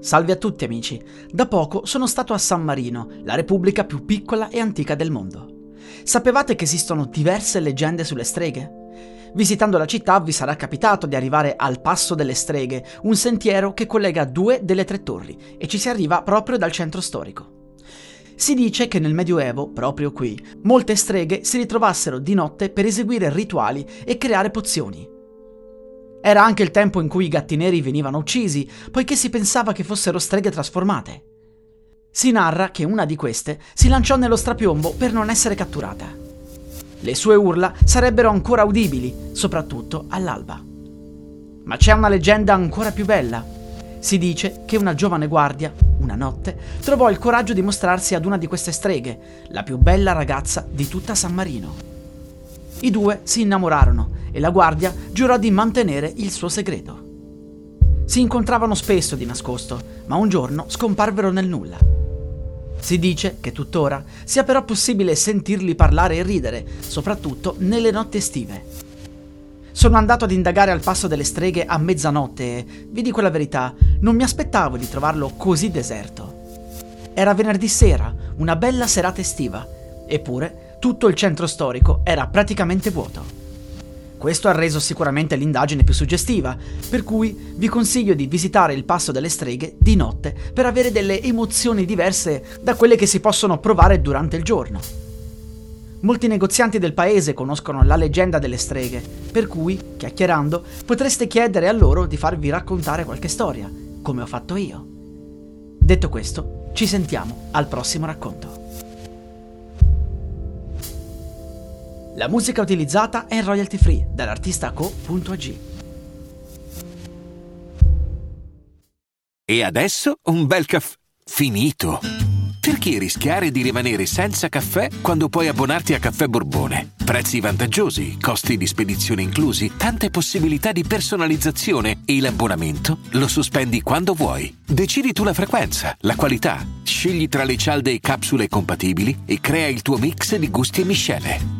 Salve a tutti amici, da poco sono stato a San Marino, la repubblica più piccola e antica del mondo. Sapevate che esistono diverse leggende sulle streghe? Visitando la città vi sarà capitato di arrivare al Passo delle Streghe, un sentiero che collega due delle tre torri e ci si arriva proprio dal centro storico. Si dice che nel Medioevo, proprio qui, molte streghe si ritrovassero di notte per eseguire rituali e creare pozioni. Era anche il tempo in cui i gatti neri venivano uccisi, poiché si pensava che fossero streghe trasformate. Si narra che una di queste si lanciò nello strapiombo per non essere catturata. Le sue urla sarebbero ancora udibili, soprattutto all'alba. Ma c'è una leggenda ancora più bella. Si dice che una giovane guardia, una notte, trovò il coraggio di mostrarsi ad una di queste streghe, la più bella ragazza di tutta San Marino. I due si innamorarono e la guardia giurò di mantenere il suo segreto. Si incontravano spesso di nascosto, ma un giorno scomparvero nel nulla. Si dice che tuttora sia però possibile sentirli parlare e ridere, soprattutto nelle notti estive. Sono andato ad indagare al passo delle streghe a mezzanotte e, vi dico la verità, non mi aspettavo di trovarlo così deserto. Era venerdì sera, una bella serata estiva, eppure tutto il centro storico era praticamente vuoto. Questo ha reso sicuramente l'indagine più suggestiva, per cui vi consiglio di visitare il Passo delle Streghe di notte per avere delle emozioni diverse da quelle che si possono provare durante il giorno. Molti negozianti del paese conoscono la leggenda delle streghe, per cui, chiacchierando, potreste chiedere a loro di farvi raccontare qualche storia, come ho fatto io. Detto questo, ci sentiamo al prossimo racconto. La musica utilizzata è in royalty free dall'artista co.ag. E adesso un bel caffè finito. Perché rischiare di rimanere senza caffè quando puoi abbonarti a Caffè Borbone? Prezzi vantaggiosi, costi di spedizione inclusi, tante possibilità di personalizzazione e l'abbonamento lo sospendi quando vuoi. Decidi tu la frequenza, la qualità, scegli tra le cialde e capsule compatibili e crea il tuo mix di gusti e miscele.